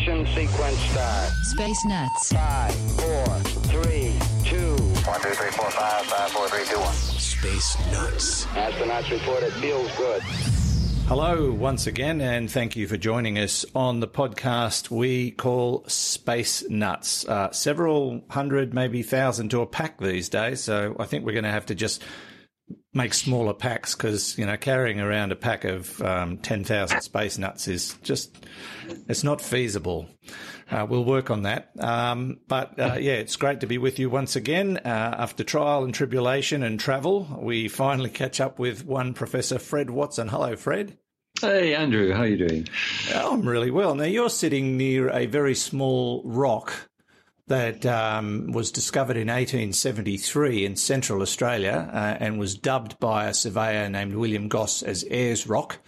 ignition sequence start. Space Nuts. 5, 4, 3, 2. 1, 2, 3, 4, 5, 5, 4, 3, 2, 1. Space Nuts. Astronauts report it feels good. Hello, once again, and thank you for joining us on the podcast we call Space Nuts. Uh, several hundred, maybe thousand to a pack these days, so I think we're going to have to just make smaller packs because you know carrying around a pack of um, 10,000 space nuts is just it's not feasible. Uh, we'll work on that. Um, but uh, yeah it's great to be with you once again. Uh, after trial and tribulation and travel we finally catch up with one professor fred watson. Hello fred. Hey Andrew, how are you doing? i'm really well. Now you're sitting near a very small rock that um, was discovered in 1873 in central Australia uh, and was dubbed by a surveyor named William Gosse as Ayers Rock.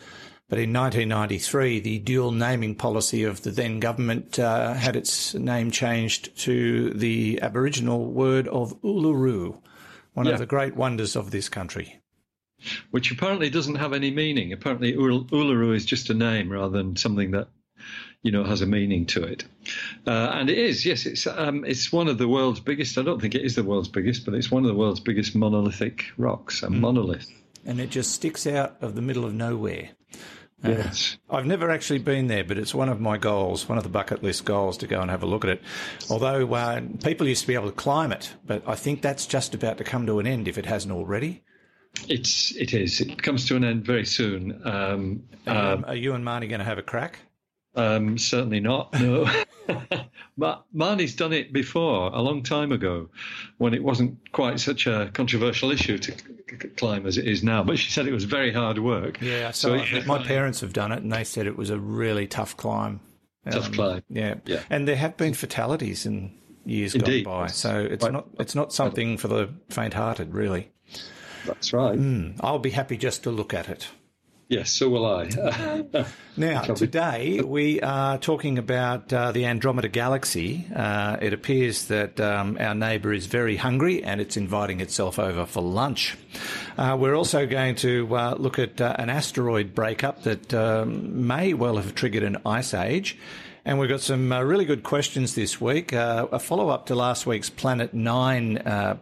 But in 1993, the dual naming policy of the then government uh, had its name changed to the Aboriginal word of Uluru, one Yeah. of the great wonders of this country. Which apparently doesn't have any meaning. Apparently, Uluru is just a name rather than something that you know has a meaning to it. Uh, and it is, yes, it's um, it's one of the world's biggest. I don't think it is the world's biggest, but it's one of the world's biggest monolithic rocks. A monolith. And it just sticks out of the middle of nowhere. Yes. I've never actually been there, but it's one of my goals, one of the bucket list goals to go and have a look at it. Although uh, people used to be able to climb it, but I think that's just about to come to an end if it hasn't already. It's it is. It comes to an end very soon. Um, Um, are you and Marnie going to have a crack? Um, certainly not. No. Ma- Marnie's done it before, a long time ago, when it wasn't quite such a controversial issue to c- c- climb as it is now. But she said it was very hard work. Yeah, so, So it- my parents have done it, and they said it was a really tough climb. Tough climb. Yeah. Yeah. and there have been fatalities in years Indeed. gone by, so it's not it's not something for the faint-hearted, really. That's right. I'll be happy just to look at it. Yes, so will I. Now, today we are talking about uh, the Andromeda Galaxy. Uh, it appears that um, our neighbour is very hungry and it's inviting itself over for lunch. Uh, we're also going to uh, look at uh, an asteroid breakup that um, may well have triggered an ice age. And we've got some uh, really good questions this week. Uh, a follow up to last week's Planet Nine uh,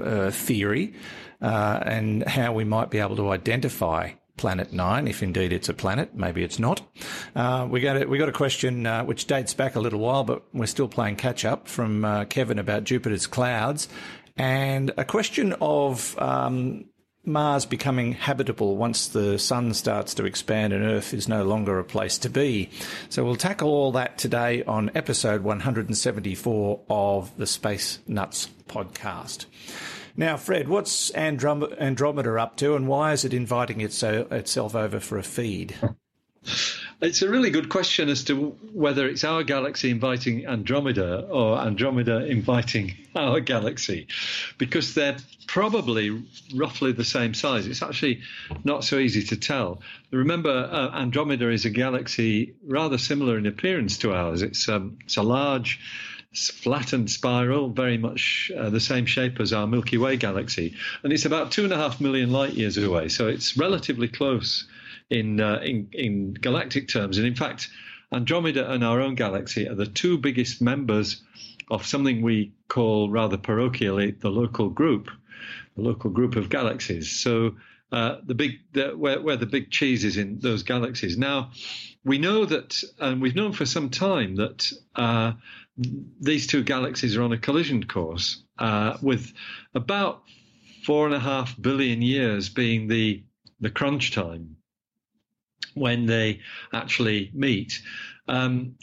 uh, theory uh, and how we might be able to identify Planet Nine, if indeed it's a planet. Maybe it's not. Uh, we got a, we got a question uh, which dates back a little while, but we're still playing catch up from uh, Kevin about Jupiter's clouds, and a question of. Um, Mars becoming habitable once the sun starts to expand and Earth is no longer a place to be. So we'll tackle all that today on episode 174 of the Space Nuts podcast. Now, Fred, what's Androm- Andromeda up to and why is it inviting its, itself over for a feed? It's a really good question as to whether it's our galaxy inviting Andromeda or Andromeda inviting our galaxy, because they're probably roughly the same size. It's actually not so easy to tell. Remember, uh, Andromeda is a galaxy rather similar in appearance to ours. It's um, it's a large, flattened spiral, very much uh, the same shape as our Milky Way galaxy, and it's about two and a half million light years away. So it's relatively close in, uh, in in galactic terms. And in fact, Andromeda and our own galaxy are the two biggest members of something we call rather parochially the local group, the local group of galaxies. So uh, the big the, where where the big cheese is in those galaxies. Now we know that, and we've known for some time that. Uh, these two galaxies are on a collision course, uh, with about four and a half billion years being the the crunch time when they actually meet. Um,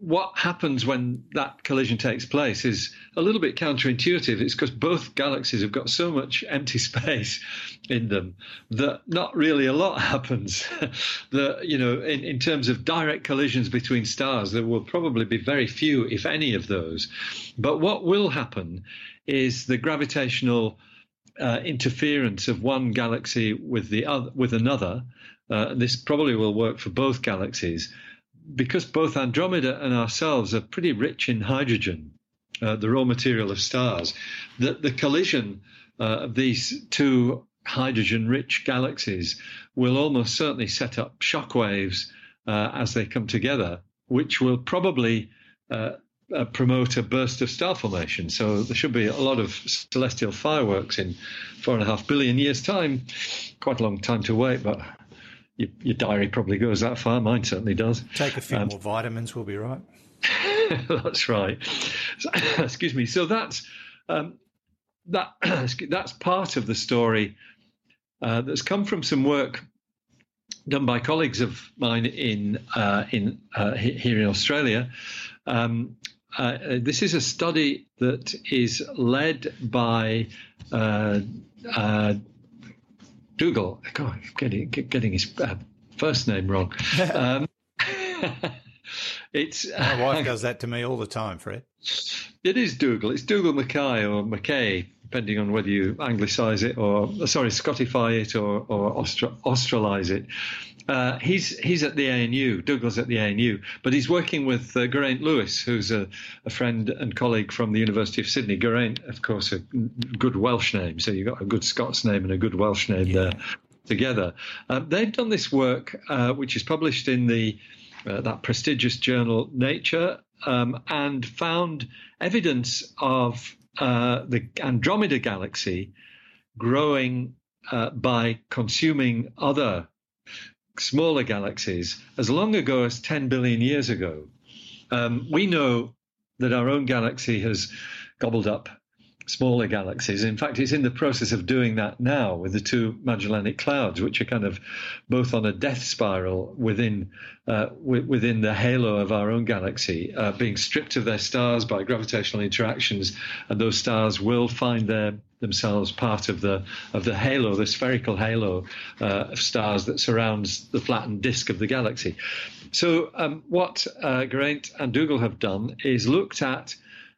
what happens when that collision takes place is a little bit counterintuitive. It's because both galaxies have got so much empty space in them that not really a lot happens. that you know, in, in terms of direct collisions between stars, there will probably be very few, if any, of those. But what will happen is the gravitational uh, interference of one galaxy with the other with another. Uh, this probably will work for both galaxies because both Andromeda and ourselves are pretty rich in hydrogen, uh, the raw material of stars, that the collision uh, of these two hydrogen rich galaxies will almost certainly set up shock waves uh, as they come together, which will probably uh, uh, promote a burst of star formation. So there should be a lot of celestial fireworks in four and a half billion years' time. Quite a long time to wait, but your, your, diary probably goes that far. Mine certainly does. Take a few um, more vitamins, we'll be right. that's right. So, excuse me. So that's um, that. that's part of the story uh, that's come from some work done by colleagues of mine in uh, in uh, here in Australia. Um, uh, this is a study that is led by uh, uh, Dougal. God, I'm getting, getting his uh, first name wrong. Um, it's my wife does that to me all the time, Fred. It is Dougal. It's Dougal Mackay or Mackay, depending on whether you anglicise it or sorry, Scottify it or, or Australise it. Uh, he's he's at the ANU. Dougal's at the ANU, but he's working with uh, Geraint Lewis, who's a, a, friend and colleague from the University of Sydney. Geraint, of course, a good Welsh name, so you've got a good Scots name and a good Welsh name yeah. there together. Uh, they've done this work, uh, which is published in the uh, that prestigious journal Nature, um, and found evidence of uh, the Andromeda galaxy growing by consuming other smaller galaxies as long ago as 10 billion years ago. Um, we know that our own galaxy has gobbled up smaller galaxies. In fact, it's in the process of doing that now with the two Magellanic Clouds, which are kind of both on a death spiral within uh, w- within the halo of our own galaxy, uh, being stripped of their stars by gravitational interactions, and those stars will find their themselves part of the of the halo, the spherical halo uh, of stars that surrounds the flattened disk of the galaxy. So, um, what uh, Geraint and Dougal have done is looked at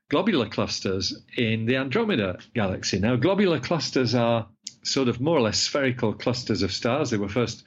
globular clusters in the Andromeda galaxy. Now, globular clusters are sort of more or less spherical clusters of stars. They were first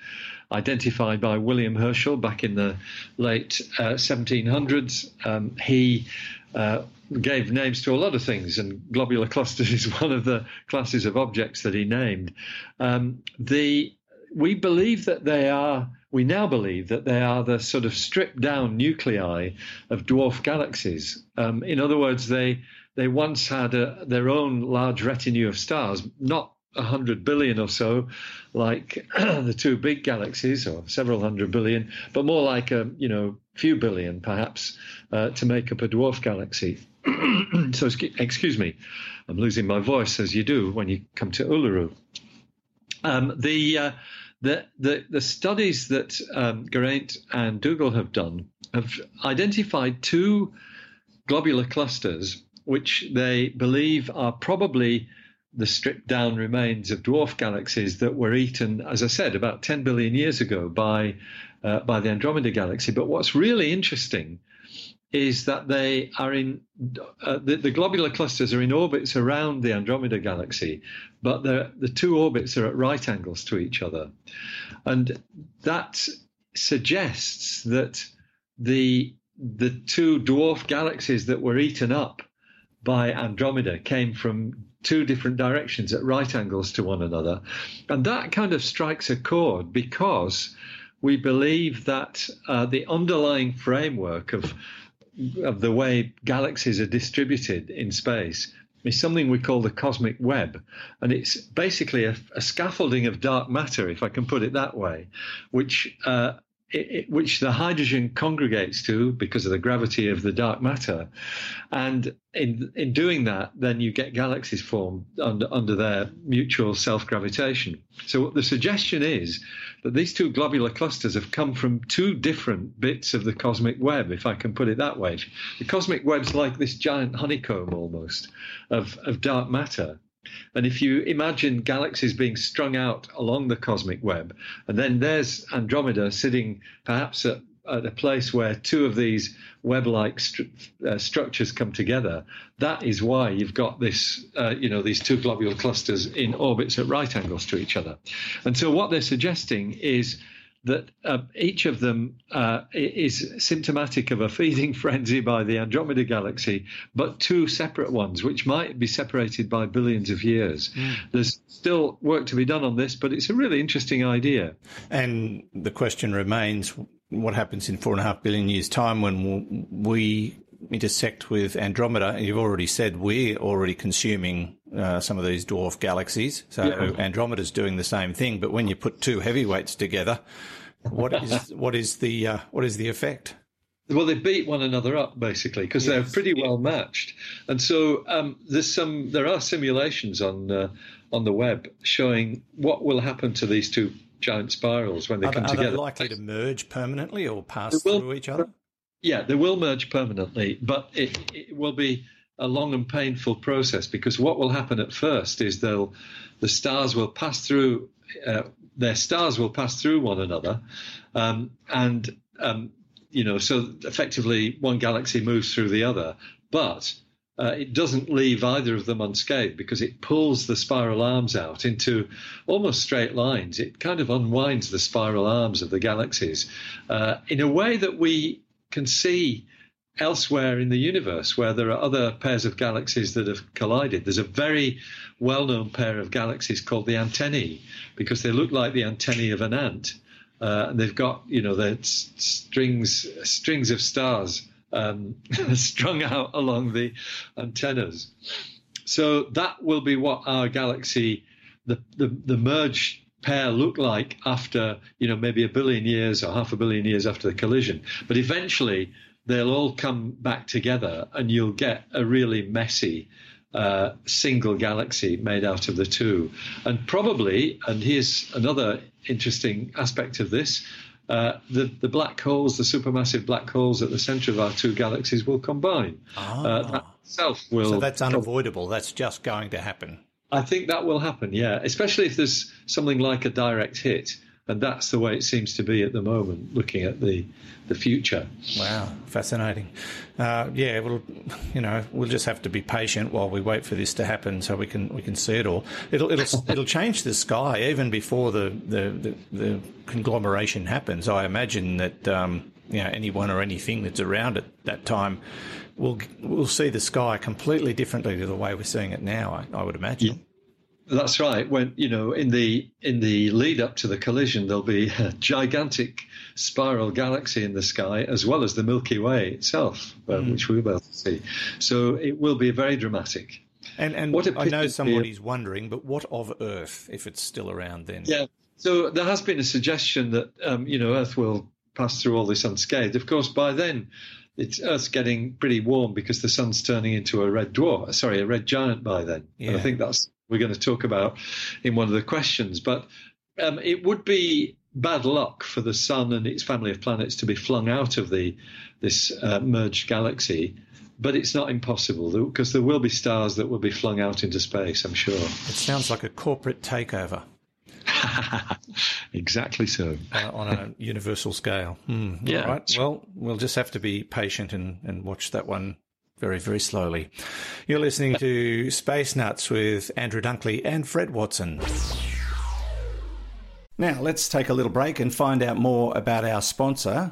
identified by William Herschel back in the late uh, 1700s. Um, he uh, gave names to a lot of things, and globular clusters is one of the classes of objects that he named. Um, the we believe that they are. We now believe that they are the sort of stripped down nuclei of dwarf galaxies. Um, in other words, they they once had a, their own large retinue of stars, not a hundred billion or so, like the two big galaxies, or several hundred billion, but more like a you know few billion perhaps uh, to make up a dwarf galaxy. so excuse me, I'm losing my voice as you do when you come to Uluru. Um, the, uh, the, the the studies that um, Geraint and Dougal have done have identified two globular clusters which they believe are probably the stripped down remains of dwarf galaxies that were eaten, as I said, about 10 billion years ago by, uh, by the Andromeda galaxy. But what's really interesting is that they are in uh, the, the, globular clusters are in orbits around the Andromeda galaxy, but the two orbits are at right angles to each other, and that suggests that the the two dwarf galaxies that were eaten up by Andromeda came from two different directions at right angles to one another. And that kind of strikes a chord because we believe that uh, the underlying framework of, of the way galaxies are distributed in space is something we call the cosmic web. And it's basically a, a scaffolding of dark matter, if I can put it that way, which uh, it, which the hydrogen congregates to because of the gravity of the dark matter. And in in doing that, then you get galaxies formed under, under their mutual self gravitation. So the suggestion is that these two globular clusters have come from two different bits of the cosmic web, if I can put it that way. The cosmic web's like this giant honeycomb almost of, of dark matter. And if you imagine galaxies being strung out along the cosmic web, and then there's Andromeda sitting perhaps at, at a place where two of these web like stru- uh, structures come together, that is why you've got this, uh, you know, these two globular clusters in orbits at right angles to each other. And so what they're suggesting is that uh, each of them uh, is symptomatic of a feeding frenzy by the Andromeda galaxy, but two separate ones, which might be separated by billions of years. Mm. There's still work to be done on this, but it's a really interesting idea. And the question remains what happens in four and a half billion years' time when we intersect with Andromeda? and You've already said we're already consuming uh, some of these dwarf galaxies. So yeah. Andromeda's doing the same thing. But when you put two heavyweights together, what is what is the uh, what is the effect? Well, they beat one another up basically because yes. they're pretty well matched, and so um, there's some there are simulations on uh, on the web showing what will happen to these two giant spirals when they are come they, together. Are they likely to merge permanently or pass will, through each other? Yeah, they will merge permanently, but it, it will be a long and painful process because what will happen at first is they'll the stars will pass through uh, their stars will pass through one another, um, and um, you know so effectively one galaxy moves through the other, but uh, it doesn't leave either of them unscathed because it pulls the spiral arms out into almost straight lines. It kind of unwinds the spiral arms of the galaxies uh, in a way that we can see elsewhere in the universe where there are other pairs of galaxies that have collided. There's a very well known pair of galaxies called the antennae because they look like the antennae of an ant. Uh, and they've got, you know, the strings strings of stars um, strung out along the antennas. So that will be what our galaxy, the, the, the merged pair look like after, you know, maybe a billion years or half a billion years after the collision. But eventually they'll all come back together and you'll get a really messy uh, single galaxy made out of the two. And probably, and here's another interesting aspect of this. Uh, the, the black holes, the supermassive black holes at the center of our two galaxies will combine. Ah. Uh, that itself will. So that's unavoidable. That's just going to happen. I think that will happen, yeah, especially if there's something like a direct hit. And that's the way it seems to be at the moment, looking at the, the future. Wow, fascinating. Uh, yeah, well, you know, we'll just have to be patient while we wait for this to happen, so we can we can see it all. It'll it'll it'll change the sky even before the the, the, the conglomeration happens. I imagine that um, you know anyone or anything that's around at that time will we'll see the sky completely differently to the way we're seeing it now. I, I would imagine. Yeah. That's right. When you know in the in the lead up to the collision, there'll be a gigantic spiral galaxy in the sky, as well as the Milky Way itself, uh, mm. which we'll be able to see. So it will be very dramatic. And and what I know somebody's wondering, but what of Earth if it's still around then? Yeah. So there has been a suggestion that um, you know Earth will pass through all this unscathed. Of course, by then it's Earth's getting pretty warm because the sun's turning into a red dwarf, sorry, a red giant by then. Yeah. And I think that's we're going to talk about in one of the questions. But um, it would be bad luck for the sun and its family of planets to be flung out of the this uh, merged galaxy. But it's not impossible because there will be stars that will be flung out into space. I'm sure. It sounds like a corporate takeover. exactly so. Uh, on a universal scale. Hmm. Yeah. All right. Well, we'll just have to be patient and, and watch that one very, very slowly. You're listening to Space Nuts with Andrew Dunkley and Fred Watson. Now, let's take a little break and find out more about our sponsor,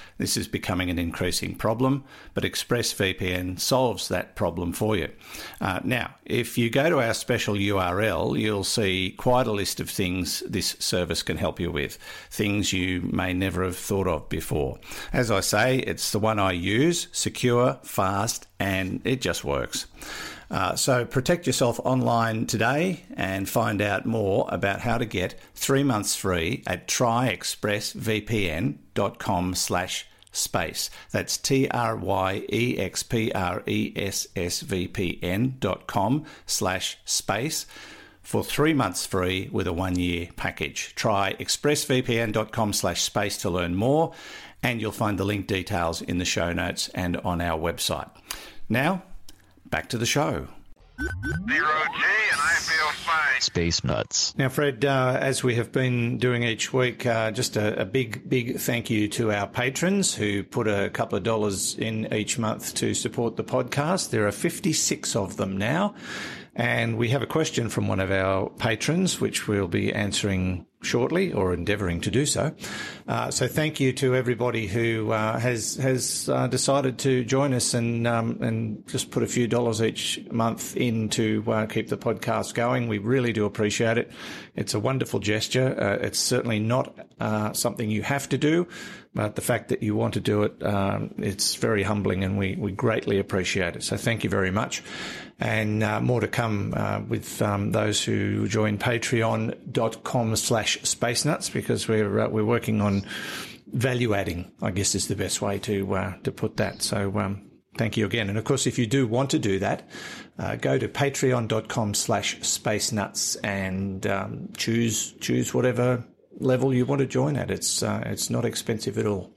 This is becoming an increasing problem, but ExpressVPN solves that problem for you. Uh, now, if you go to our special URL, you'll see quite a list of things this service can help you with, things you may never have thought of before. As I say, it's the one I use, secure, fast, and it just works. Uh, so protect yourself online today and find out more about how to get three months free at tryexpressvpn.com slash space. That's T R Y E X P R E S S V P N dot com slash space for three months free with a one year package. Try expressvpn.com slash space to learn more, and you'll find the link details in the show notes and on our website. Now, back to the show. Zero G, and I feel fine. Space Nuts. Now, Fred, uh, as we have been doing each week, uh, just a, a, big, big thank you to our patrons who put a couple of dollars in each month to support the podcast. There are 56 of them now. And we have a question from one of our patrons, which we'll be answering shortly or endeavouring to do so. Uh, so thank you to everybody who uh, has has uh, decided to join us and um, and just put a few dollars each month in to uh, keep the podcast going. We really do appreciate it. It's a wonderful gesture. Uh, it's certainly not uh, something you have to do, but the fact that you want to do it, um, it's very humbling, and we we greatly appreciate it. So thank you very much. And uh, more to come uh, with um, those who join patreon.com slash space nuts because we're uh, we're working on value adding i guess is the best way to uh, to put that. So um, thank you again. And of course if you do want to do that uh, go to patreon.com slash space nuts and um, choose choose whatever level you want to join at it's uh, it's not expensive at all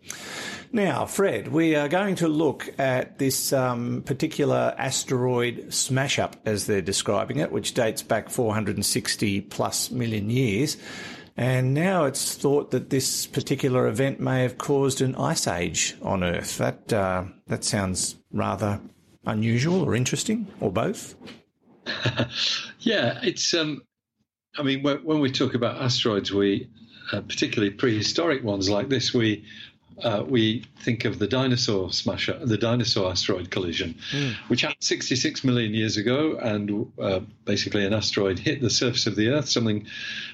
now, Fred, we are going to look at this um, particular asteroid smash up, as they're describing it, which dates back 460 plus million years. And now it's thought that this particular event may have caused an ice age on Earth. That uh, that sounds rather unusual or interesting, or both. yeah, it's. Um, I mean, when, when, we talk about asteroids, we uh, particularly prehistoric ones like this, we uh, we think of the dinosaur smasher, the dinosaur asteroid collision, mm. which happened 66 million years ago, and uh, basically an asteroid hit the surface of the Earth, something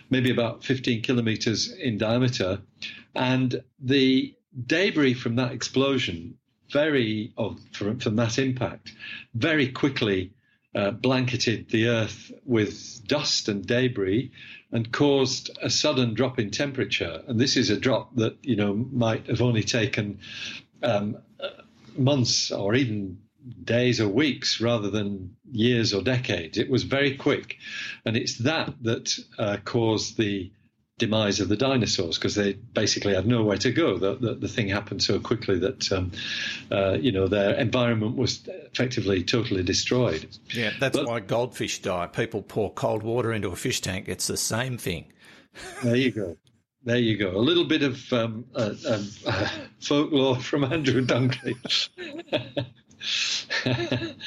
maybe about 15 kilometers in diameter, and the debris from that explosion, very of from, from that impact, very quickly uh, blanketed the Earth with dust and debris and caused a sudden drop in temperature. And this is a drop that you know might have only taken um, months or even days or weeks rather than years or decades. It was very quick, and it's that that uh, caused the demise of the dinosaurs because they basically had nowhere to go. The, the, the thing happened so quickly that um, uh, you know their environment was effectively totally destroyed. Yeah, that's but, why goldfish die. People pour cold water into a fish tank. It's the same thing. There you go. There you go. A little bit of um, uh, um, uh, folklore from Andrew Dunkley.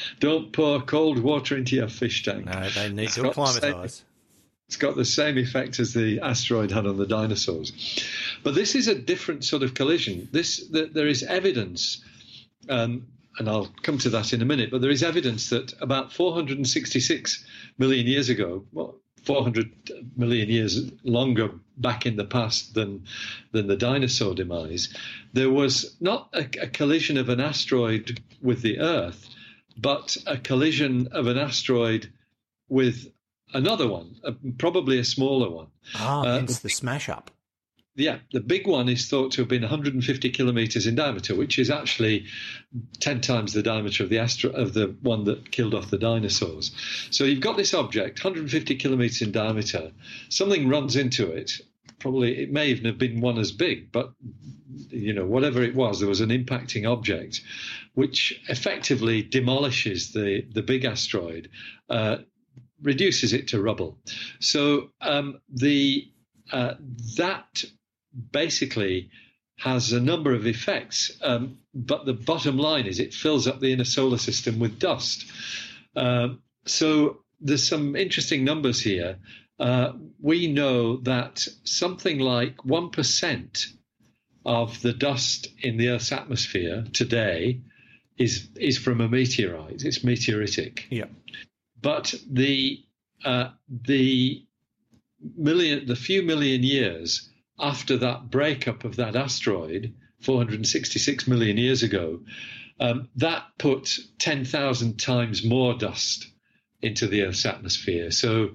Don't pour cold water into your fish tank. No, they need to acclimatise. It's got the same effect as the asteroid had on the dinosaurs. But this is a different sort of collision. This There is evidence, um, and I'll come to that in a minute, but there is evidence that about 466 million years ago, well, 400 million years longer back in the past than than the dinosaur demise, there was not a, a, collision of an asteroid with the Earth, but a collision of an asteroid with another one, uh, probably a smaller one. Ah, uh, hence the smash up. yeah, the big one is thought to have been 150 kilometers in diameter, which is actually 10 times the diameter of the astro- of the one that killed off the dinosaurs. So you've got this object, 150 kilometers in diameter. Something runs into it. Probably it may even have been one as big, but you know whatever it was, there was an impacting object, which effectively demolishes the the big asteroid. Uh, reduces it to rubble. So um, the uh, that basically has a number of effects, um, but the bottom line is it fills up the inner solar system with dust. Um, so there's some interesting numbers here. Uh, we know that something like 1% of the dust in the Earth's atmosphere today is is from a meteorite. It's meteoritic. Yeah. But the uh, the million, the few million years after that breakup of that asteroid, 466 million years ago, um, that put 10,000 times more dust into the Earth's atmosphere. So,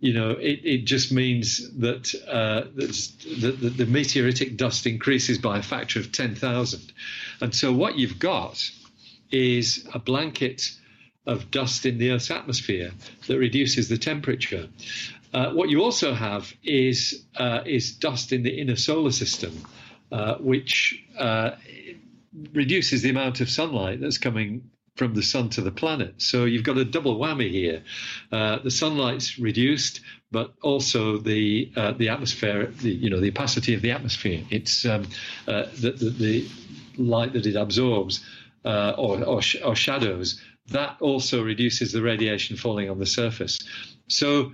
you know, it, it just means that, uh, that the, the meteoritic dust increases by a factor of 10,000. And so what you've got is a blanket of dust in the Earth's atmosphere that reduces the temperature. Uh, what you also have is uh, is dust in the inner solar system, uh, which uh, reduces the amount of sunlight that's coming from the sun to the planet. So you've got a double whammy here. Uh, the sunlight's reduced, but also the uh, the atmosphere, the, you know, the opacity of the atmosphere. It's um, the, the, the, light that it absorbs or, or, sh- or shadows. That also reduces the radiation falling on the surface. So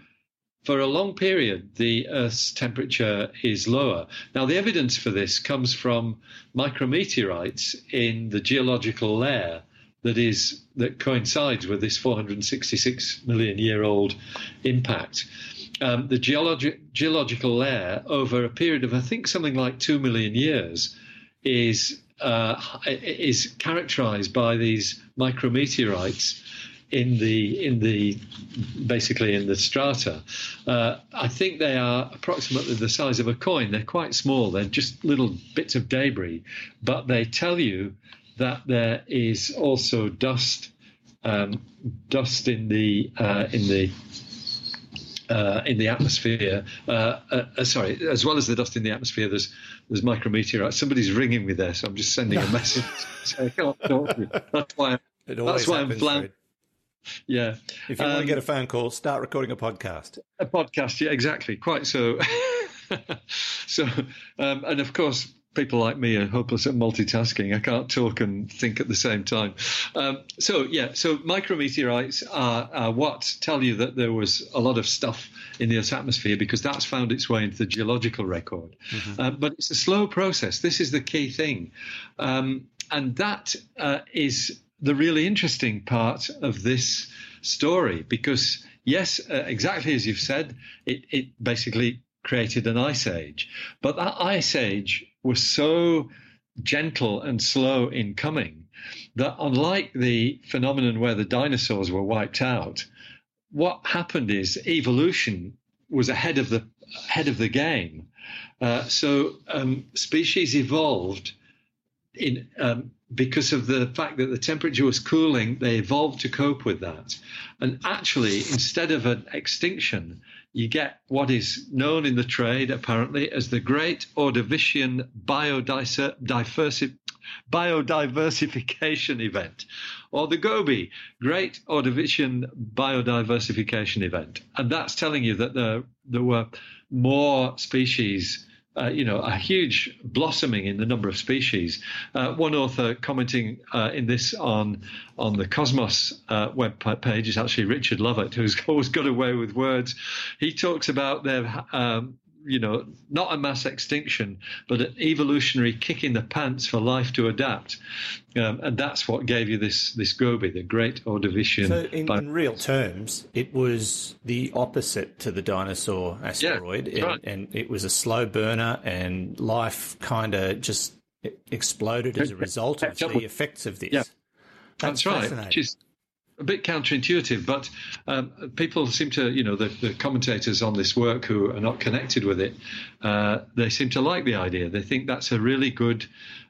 for a long period, the Earth's temperature is lower. Now, the evidence for this comes from micrometeorites in the geological layer that is that coincides with this 466 million year old impact. Um, the geologi- geological layer over a period of I think something like two million years is uh, is characterized by these micrometeorites in the in the basically in the strata. Uh, I think they are approximately the size of a coin. They're quite small. They're just little bits of debris, but they tell you that there is also dust um, dust in the uh, in the uh, in the atmosphere. Uh, uh, sorry, as well as the dust in the atmosphere, there's there's micrometeorites. Somebody's ringing me there, so I'm just sending a message. so I can't talk to you. That's why. I'm, that's why I'm blank. Yeah. If you um, want to get a phone call, start recording a podcast. A podcast, yeah, exactly. Quite so. so, um, and of course, people like me are hopeless at multitasking. I can't talk and think at the same time. Um, so, yeah, so micrometeorites are, are, what tell you that there was a lot of stuff in the Earth's atmosphere because that's found its way into the geological record. Mm-hmm. Uh, but it's a slow process. This is the key thing. Um, and that uh, is the really interesting part of this story because, yes, uh, exactly as you've said, it, it basically created an ice age. But that ice age was so gentle and slow in coming that, unlike the phenomenon where the dinosaurs were wiped out, what happened is evolution was ahead of the ahead of the game. Uh, so um, species evolved in um, because of the fact that the temperature was cooling, they evolved to cope with that. And actually, instead of an extinction, you get what is known in the trade apparently as the Great Ordovician biodiversification event, or the GOBE Great Ordovician Biodiversification Event. And that's telling you that there, there were more species uh, you know, a huge blossoming in the number of species. Uh, one author commenting uh, in this on on the Cosmos uh, web page is actually Richard Lovett, who's always got away with words. He talks about their um, you know, not a mass extinction, but an evolutionary kick in the pants for life to adapt. Um, and that's what gave you this this GOBE, the Great Ordovician. So, in, in real terms, it was the opposite to the dinosaur asteroid, yeah, right. and, and, it was a slow burner, and life kind of just exploded as a result of the effects of this. Yeah. That's, that's right. Which is a bit counterintuitive, but um, people seem to, you know, the, the, commentators on this work who are not connected with it, uh, they seem to like the idea. They think that's a really good,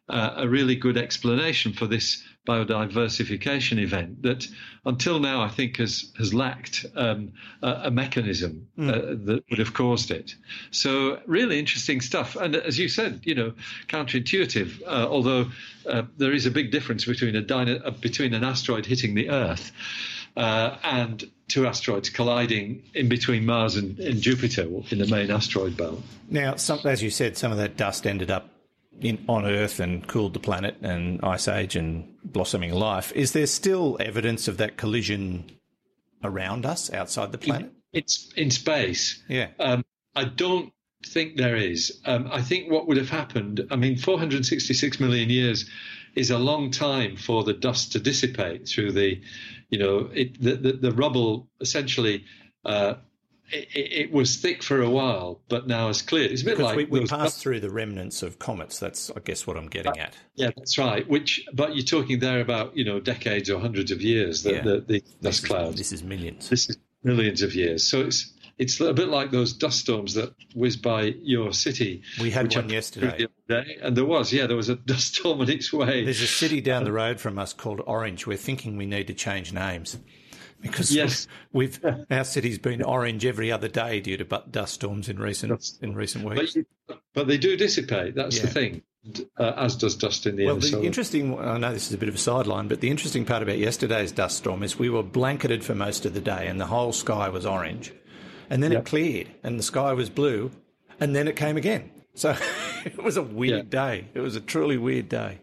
uh, a really good explanation for this biodiversification event that until now I think has has lacked um, a, a, mechanism mm. uh, that would have caused it. So really interesting stuff. And as you said, you know, counterintuitive. Uh, although uh, there is a big difference between a uh, between an asteroid hitting the Earth. Uh, and two asteroids colliding in between Mars and, and Jupiter in the main asteroid belt. Now, some, as you said, some of that dust ended up in, on Earth and cooled the planet and ice age and blossoming life. Is there still evidence of that collision around us outside the planet? It's in space. Yeah. Um, I don't think there is. Um, I think what would have happened. I mean, 466 million years is a long time for the dust to dissipate through the, you know, it, the, the, the rubble essentially uh, it, it, was thick for a while, but now it's clear. It's a bit because like we, we passed through the remnants of comets. That's, I guess, what I'm getting at. Yeah, that's right. Which, but you're talking there about you know decades or hundreds of years. Yeah. the, the dust clouds. This is millions. This is millions of years. So it's it's a bit like those dust storms that whiz by your city. We had one yesterday. Day, and there was, yeah, there was a dust storm on its way. There's a city down the road from us called Orange. We're thinking we need to change names because yes. we've our city's been orange every other day due to dust storms in recent in recent weeks. But, but they do dissipate. That's yeah. the thing. Uh, as does dust in the well, the interesting. I know this is a bit of a sideline, but the interesting part about yesterday's dust storm is we were blanketed for most of the day, and the whole sky was orange, and then yep. it cleared, and the sky was blue, and then it came again. So it was a weird yeah. day. It was a truly weird day.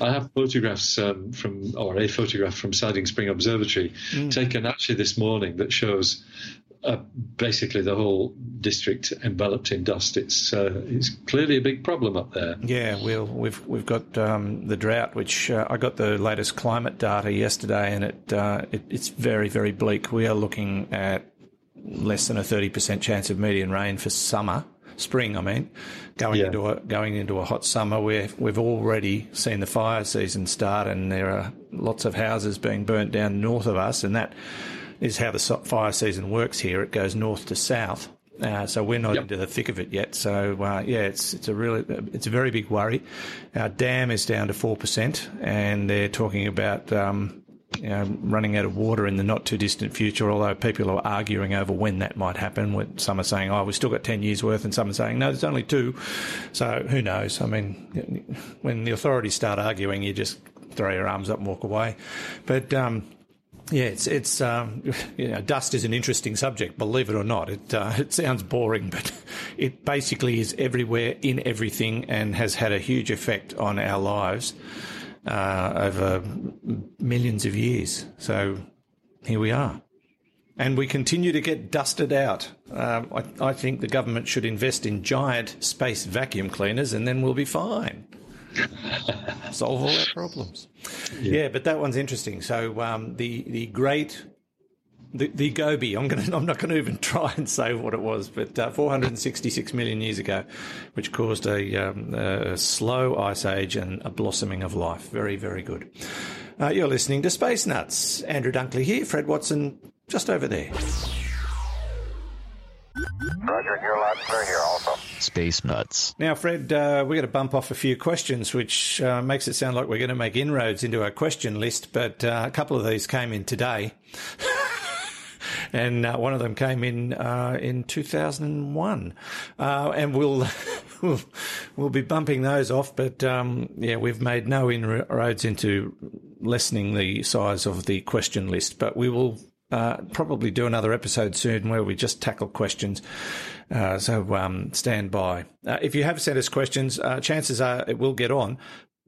I have photographs um, from, or a photograph from Siding Spring Observatory mm. taken actually this morning that shows uh, basically the whole district enveloped in dust. It's uh, it's clearly a big problem up there. Yeah, we'll, we've we've got um, the drought, which uh, I got the latest climate data yesterday, and it, uh, it, it's very very bleak. We are looking at less than a thirty percent chance of median rain for summer spring. I mean, going yeah. into a going into a hot summer where we've already seen the fire season start, and there are lots of houses being burnt down north of us, and that is how the fire season works here. It goes north to south. Uh, so we're not yep. into the thick of it yet. So uh, yeah, it's it's a really it's a very big worry. Our dam is down to four percent, and they're talking about um, know, running out of water in the not too distant future, although people are arguing over when that might happen. Some are saying, oh, we've still got 10 years worth, and some are saying, no, there's only two. So who knows? I mean, when the authorities start arguing, you just throw your arms up and walk away. But, um, yeah, it's it's um, you know, dust is an interesting subject, believe it or not. It uh, it sounds boring, but it basically is everywhere in everything and has had a huge effect on our lives uh, over millions of years. So here we are. And we continue to get dusted out. Um, I, I, think the government should invest in giant space vacuum cleaners and then we'll be fine. Solve all our problems. Yeah. yeah. but that one's interesting. So um, the, the great the, the GOBE. I'm going. I'm not going to even try and say what it was, but uh, 466 million years ago, which caused a, um, a, slow ice age and a blossoming of life. Very, very good. Uh, you're listening to Space Nuts. Andrew Dunkley here. Fred Watson just over there. Roger, you're loud clear here also. Space Nuts. Now, Fred, uh, we're going to bump off a few questions, which uh, makes it sound like we're going to make inroads into our question list, but uh, a couple of these came in today. and uh, one of them came in uh, in 2001, uh, and we'll, we'll we'll be bumping those off. But um, yeah, we've made no inroads into lessening the size of the question list, but we will. Uh, probably do another episode soon where we just tackle questions. Uh, so um, stand by. Uh, if you have sent us questions, chances are it will get on.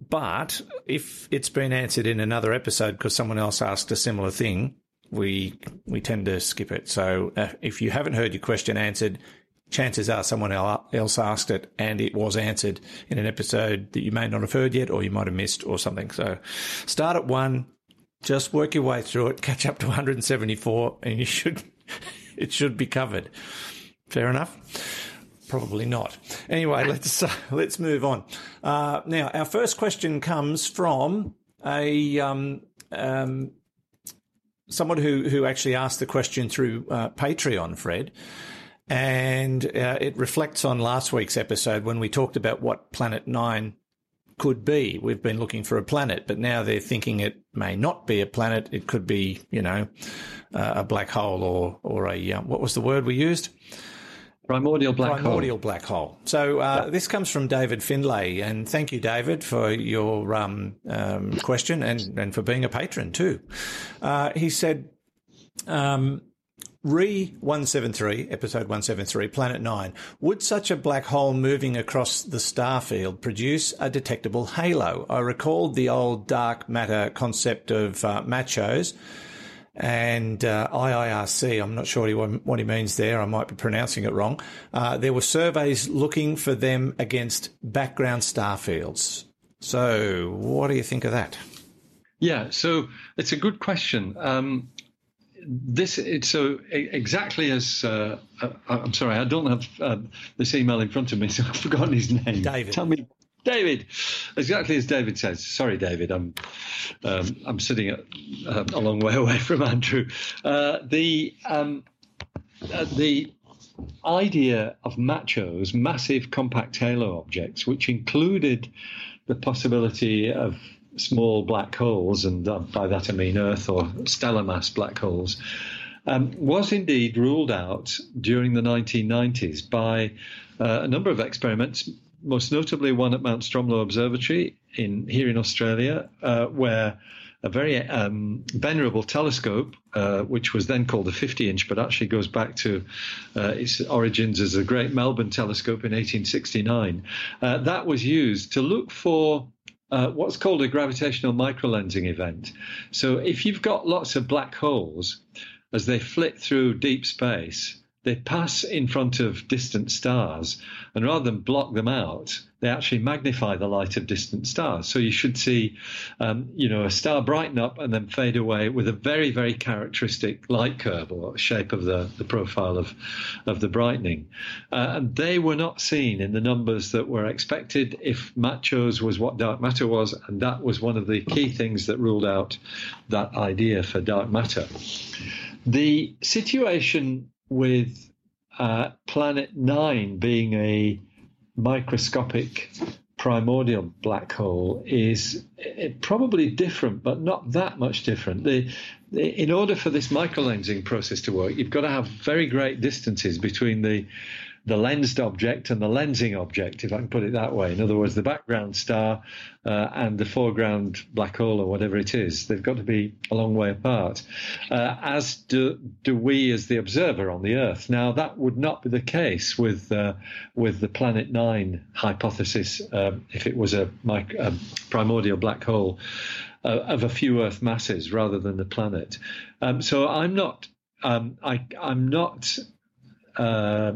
But if it's been answered in another episode because someone else asked a similar thing, we we tend to skip it. So uh, if you haven't heard your question answered, chances are someone else asked it and it was answered in an episode that you may not have heard yet or you might have missed or something. So start at one, just work your way through it, catch up to 174 and you should, it should be covered. Fair enough? Probably not. Anyway, let's, uh, let's move on. Uh, now, our first question comes from a, um, um, someone who who actually asked the question through uh, Patreon, Fred, and uh, it reflects on last week's episode when we talked about what Planet Nine could be. We've been looking for a planet, but now they're thinking it may not be a planet. It could be, you know, uh, a black hole or or a um, what was the word we used? Primordial black primordial hole. black hole. So uh, this comes from David Finlay, and thank you, David, for your um, um, question and and for being a patron too. Uh, he said. Um, Re 173, episode 173, Planet 9. Would such a black hole moving across the star field produce a detectable halo? I recalled the old dark matter concept of uh, machos and uh, IIRC. I'm not sure what he means there. I might be pronouncing it wrong. Uh, there were surveys looking for them against background star fields. So, what do you think of that? Yeah, so it's a good question. Um, this it's so exactly as uh, uh, I'm sorry, I don't have uh, this email in front of me, so I've forgotten his name. David. Tell me, David. Exactly as David says. Sorry, David. I'm um, I'm sitting at, uh, a long way away from Andrew. Uh, the um, uh, the idea of machos, massive compact halo objects, which included the possibility of small black holes, and uh, by that I mean Earth or stellar mass black holes, um, was indeed ruled out during the 1990s by uh, a number of experiments, most notably one at Mount Stromlo Observatory in here in Australia, uh, where a very um, venerable telescope, uh, which was then called the 50 inch, but actually goes back to uh, its origins as the great Melbourne telescope in 1869. Uh, that was used to look for uh, what's called a gravitational microlensing event. So if you've got lots of black holes, as they flit through deep space, they pass in front of distant stars, and rather than block them out, they actually magnify the light of distant stars. So you should see, um, you know, a star brighten up and then fade away with a very, very characteristic light curve or shape of the, the profile of, of the brightening. Uh, and they were not seen in the numbers that were expected if machos was what dark matter was, and that was one of the key things that ruled out that idea for dark matter. The situation with uh, Planet Nine being a microscopic primordial black hole is eh, probably different, but not that much different. The, in order for this microlensing process to work, you've got to have very great distances between the the lensed object and the lensing object, if I can put it that way. In other words, the background star uh, and the foreground black hole or whatever it is, they've got to be a long way apart, uh, as do, do we as the observer on the Earth. Now, that would not be the case with uh, with the Planet Nine hypothesis um, if it was a, a primordial black hole uh, of a few Earth masses rather than the planet. Um, so I'm not. Um, I, I'm not uh,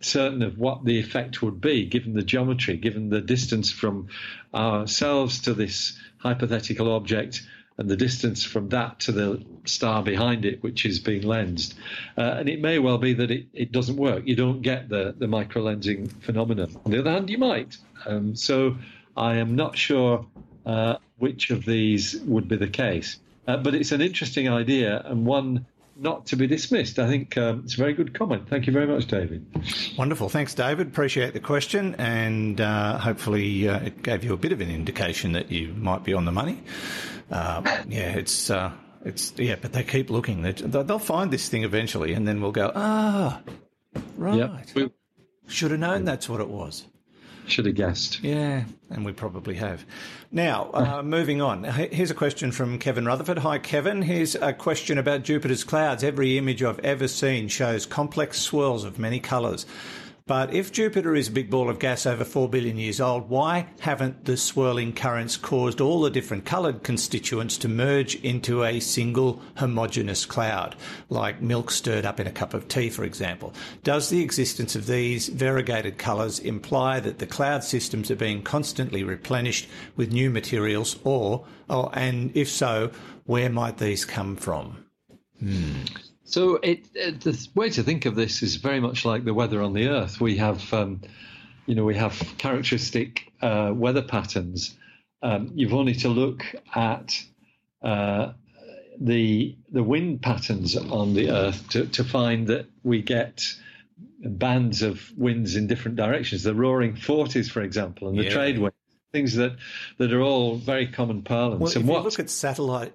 certain of what the effect would be given the geometry, given the distance from ourselves to this hypothetical object and the distance from that to the star behind it, which is being lensed. Uh, and it may well be that it, it doesn't work. You don't get the, the microlensing phenomenon. On the other hand, you might. Um, so I am not sure uh, which of these would be the case. Uh, but it's an interesting idea and one not to be dismissed. I think um, it's a very good comment. Thank you very much, David. Wonderful. Thanks, David. Appreciate the question, and uh, hopefully uh, it gave you a bit of an indication that you might be on the money. Uh, yeah, it's. Uh, it's yeah, but they keep looking. They'll find this thing eventually, and then we'll go, ah, right. Yep. We, Should have known that's what it was. Should have guessed. Yeah, and we probably have. Now, uh, moving on. Here's a question from Kevin Rutherford. Hi, Kevin. Here's a question about Jupiter's clouds. Every image I've ever seen shows complex swirls of many colours. But if Jupiter is a big ball of gas over 4 billion years old, why haven't the swirling currents caused all the different coloured constituents to merge into a single homogeneous cloud, like milk stirred up in a cup of tea, for example? Does the existence of these variegated colours imply that the cloud systems are being constantly replenished with new materials, or, or and if so, where might these come from? Hmm. So it, it, the way to think of this is very much like the weather on the Earth. We have, um, you know, we have characteristic uh, weather patterns. Um, you've only to look at uh, the the wind patterns on the Earth to, to find that we get bands of winds in different directions. The roaring forties, for example, and the Yeah. trade winds, things that that are all very common parlance. Well, and if you look at satellite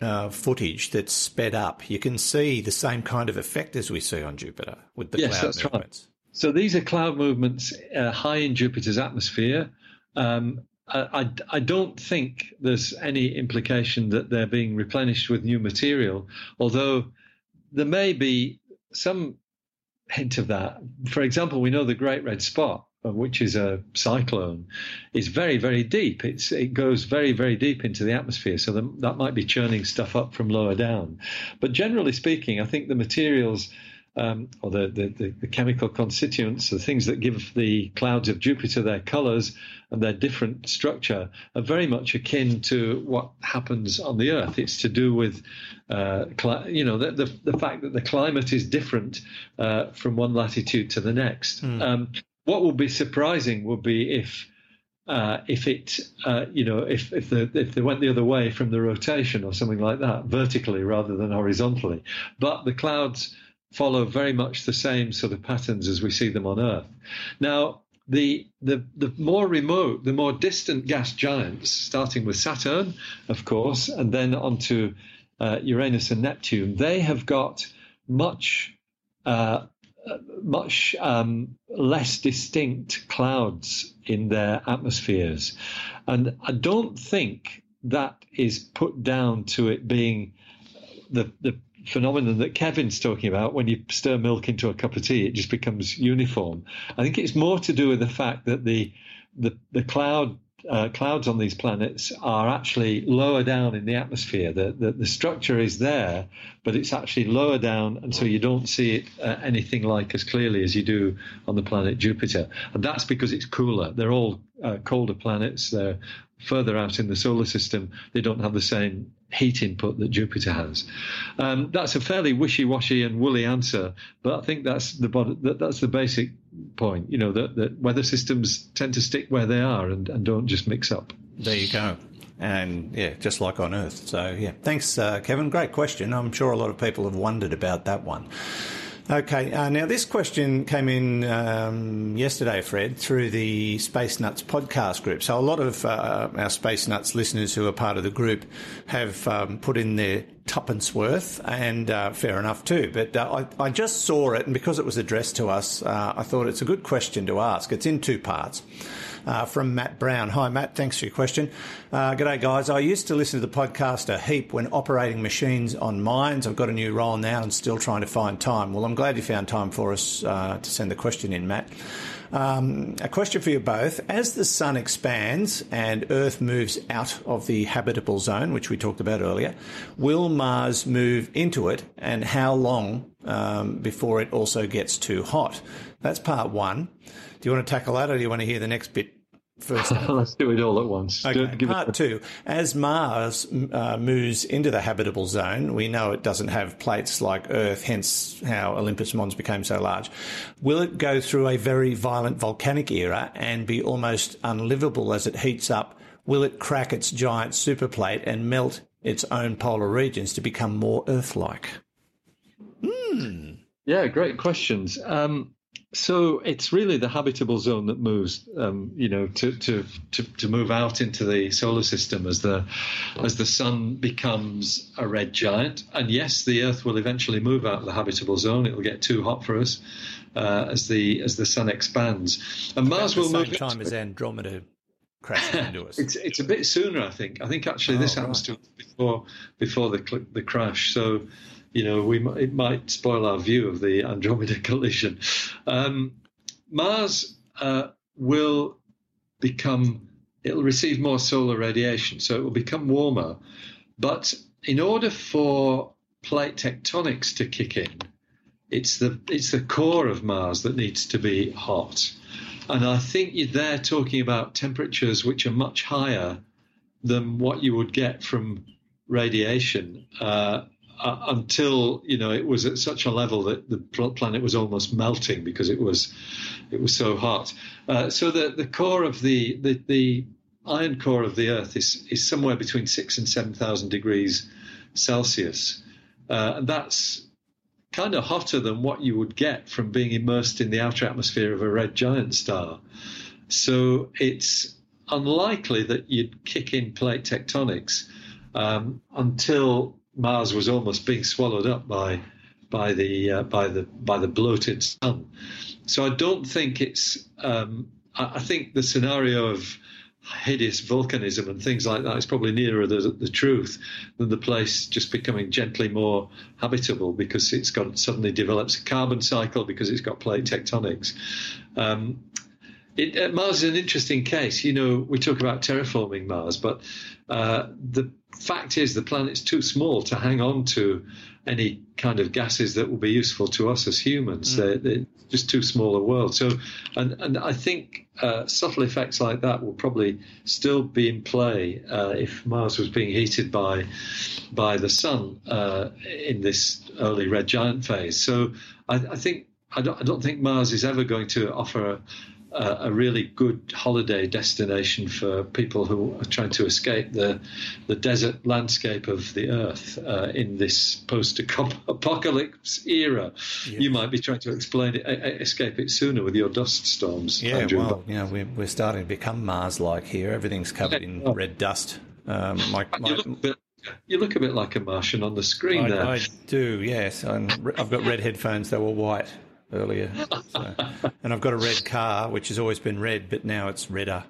uh, footage that's sped up, you can see the same kind of effect as we see on Jupiter with the Yes, cloud that's right. movements. So these are cloud movements uh, high in Jupiter's atmosphere. Um, I, I, don't think there's any implication that they're being replenished with new material, although there may be some hint of that. For example, we know the Great Red Spot, which is a cyclone, is very, very deep. It's, it goes very, very deep into the atmosphere, so the, that might be churning stuff up from lower down. But generally speaking, I think the materials um, or the, the, the, chemical constituents, the things that give the clouds of Jupiter their colors and their different structure, are very much akin to what happens on the Earth. It's to do with, uh, cli- you know, the, the, the fact that the climate is different uh, from one latitude to the next. Um, what would be surprising would be if uh, if it, uh, you know, if if, the, if they went the other way from the rotation or something like that, vertically rather than horizontally. But the clouds follow very much the same sort of patterns as we see them on Earth. Now, the the the more remote, the more distant gas giants, starting with Saturn, of course, and then onto uh, Uranus and Neptune, they have got much uh, much um, less distinct clouds in their atmospheres. And I don't think that is put down to it being the, the phenomenon that Kevin's talking about when you stir milk into a cup of tea, it just becomes uniform. I think it's more to do with the fact that the the, the cloud uh, clouds on these planets are actually lower down in the atmosphere. The, the, the structure is there, but it's actually lower down, and so you don't see it uh, anything like as clearly as you do on the planet Jupiter. And that's because it's cooler. They're all uh, colder planets. They're further out in the solar system. They don't have the same heat input that Jupiter has. Um, that's a fairly wishy-washy and woolly answer, but I think that's the bod- that, that's the basic point. You know that, that weather systems tend to stick where they are and, and don't just mix up. There you go. And yeah, just like on Earth. So yeah, thanks, uh, Kevin. Great question. I'm sure a lot of people have wondered about that one. Okay, uh, now this question came in um, yesterday, Fred, through the Space Nuts podcast group. So a lot of uh, our Space Nuts listeners who are part of the group have um, put in their tuppence worth, and uh, fair enough too. But uh, I, I just saw it, and because it was addressed to us, uh, I thought it's a good question to ask. It's in two parts uh, from Matt Brown. Hi, Matt. Thanks for your question. Uh, g'day, guys. I used to listen to the podcast a heap when operating machines on mines. I've got a new role now and still trying to find time. Well, I'm glad you found time for us uh, to send the question in, Matt. Um, a question for you both. As the sun expands and Earth moves out of the habitable zone, which we talked about earlier, will Mars move into it and how long um, before it also gets too hot? That's part one. Do you want to tackle that or do you want to hear the next bit first? Let's do it all at once. Okay, give part two. As Mars uh, moves into the habitable zone, we know it doesn't have plates like Earth, hence how Olympus Mons became so large. Will it go through a very violent volcanic era and be almost unlivable as it heats up? Will it crack its giant superplate and melt its own polar regions to become more Earth-like? Yeah, great questions. Um, so it's really the habitable zone that moves, um, you know, to, to, to, to move out into the solar system as the as the sun becomes a red giant. And yes, the Earth will eventually move out of the habitable zone. It will get too hot for us uh, as the as the sun expands, and Mars will same move time as Andromeda crashes into us. It's it's a bit sooner, I think. I think actually this Oh, happens to us before before the the crash. So, you know, we it might spoil our view of the Andromeda collision. Um, Mars uh, will become it'll receive more solar radiation, so it will become warmer. But in order for plate tectonics to kick in, it's the it's the core of Mars that needs to be hot. And I think you're there talking about temperatures which are much higher than what you would get from radiation uh, uh, until you know it was at such a level that the planet was almost melting because it was it was so hot. Uh, so the the core of the, the the iron core of the Earth is is somewhere between six and seven thousand degrees Celsius. Uh, and that's kind of hotter than what you would get from being immersed in the outer atmosphere of a red giant star. So it's unlikely that you'd kick in plate tectonics um, until Mars was almost being swallowed up by by the uh, by the by the bloated sun. So I don't think it's. Um, I, I think the scenario of hideous volcanism and things like that is probably nearer the, the truth than the place just becoming gently more habitable because it's got suddenly develops a carbon cycle because it's got plate tectonics. Um, it, uh, Mars is an interesting case. You know, we talk about terraforming Mars, but uh, the fact is the planet's too small to hang on to any kind of gases that will be useful to us as humans. Mm. They're, they're, just too small a world. So, and and I think uh, subtle effects like that will probably still be in play uh, if Mars was being heated by by the sun uh, in this early red giant phase. So, I, I think I don't, I don't think Mars is ever going to offer. A, a really good holiday destination for people who are trying to escape the the desert landscape of the Earth uh, in this post-apocalypse era. Yeah. You might be trying to explain it, escape it sooner with your dust storms. Yeah, Andrew. well, you know, we're, we're starting to become Mars-like here. Everything's covered in red dust. Um, my, my, you, look bit, you, look a bit like a Martian on the screen I, there. I do, yes. i I've got red headphones. They were white earlier. So. and I've got a red car, which has always been red, but now it's redder.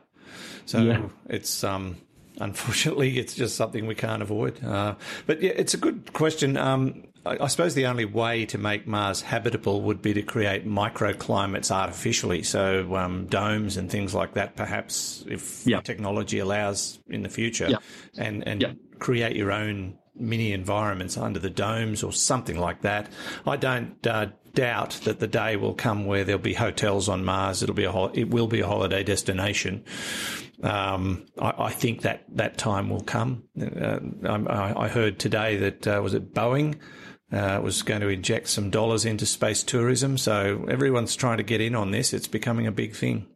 So yeah. it's um, unfortunately it's just something we can't avoid. Uh, but yeah, it's a good question. Um, I, I, suppose the only way to make Mars habitable would be to create microclimates artificially, so um, domes and things like that. Perhaps if yeah. technology allows in the future, yeah. and and create your own mini environments under the domes or something like that. I don't uh, doubt that the day will come where there'll be hotels on Mars. It'll be a hol- it will be a holiday destination. Um, I, I, think that that time will come. Uh, I, I, heard today that uh, was it Boeing uh, was going to inject some dollars into space tourism. So everyone's trying to get in on this. It's becoming a big thing.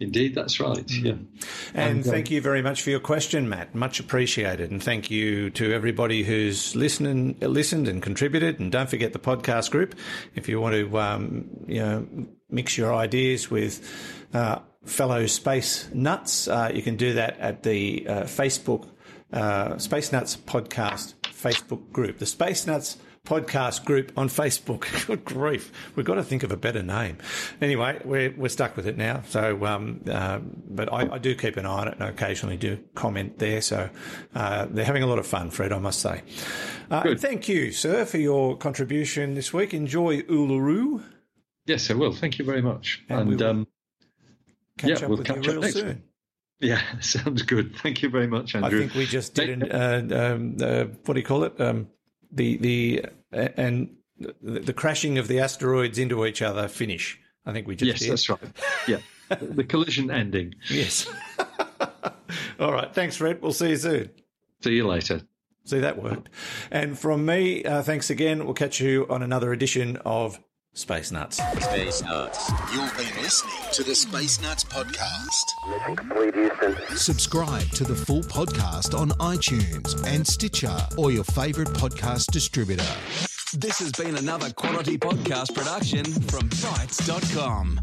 Indeed, that's right. Yeah. And, and uh, thank you very much for your question, Matt. Much appreciated. And thank you to everybody who's listening, listened and contributed. And don't forget the podcast group. If you want to, um, you know, mix your ideas with uh, fellow space nuts, uh, you can do that at the uh, Facebook uh, Space Nuts podcast Facebook group. The Space Nuts podcast group on Facebook. Good grief. We've got to think of a better name. Anyway, we're, we're stuck with it now. So, um, uh, but I, I, do keep an eye on it and I occasionally do comment there. So, uh, they're having a lot of fun, Fred, I must say. Uh, thank you, sir, for your contribution this week. Enjoy Uluru. Yes, I will. Thank you very much. And, and um, catch yeah, up we'll with catch you real soon. Week. Yeah, sounds good. Thank you very much, Andrew. I think we just did an, uh, um, uh, what do you call it? Um, the the and the, the, crashing of the asteroids into each other finish. I think we just yes, did. that's right. Yeah, the collision ending. Yes. All right. Thanks, Fred. We'll see you soon. See you later. See, that worked. And from me, uh, thanks again. We'll catch you on another edition of Space Nuts. Space Nuts. You've been listening to the Space Nuts podcast. Subscribe to the full podcast on iTunes and Stitcher or your favorite podcast distributor. This has been another quality podcast production from Bitesz.com.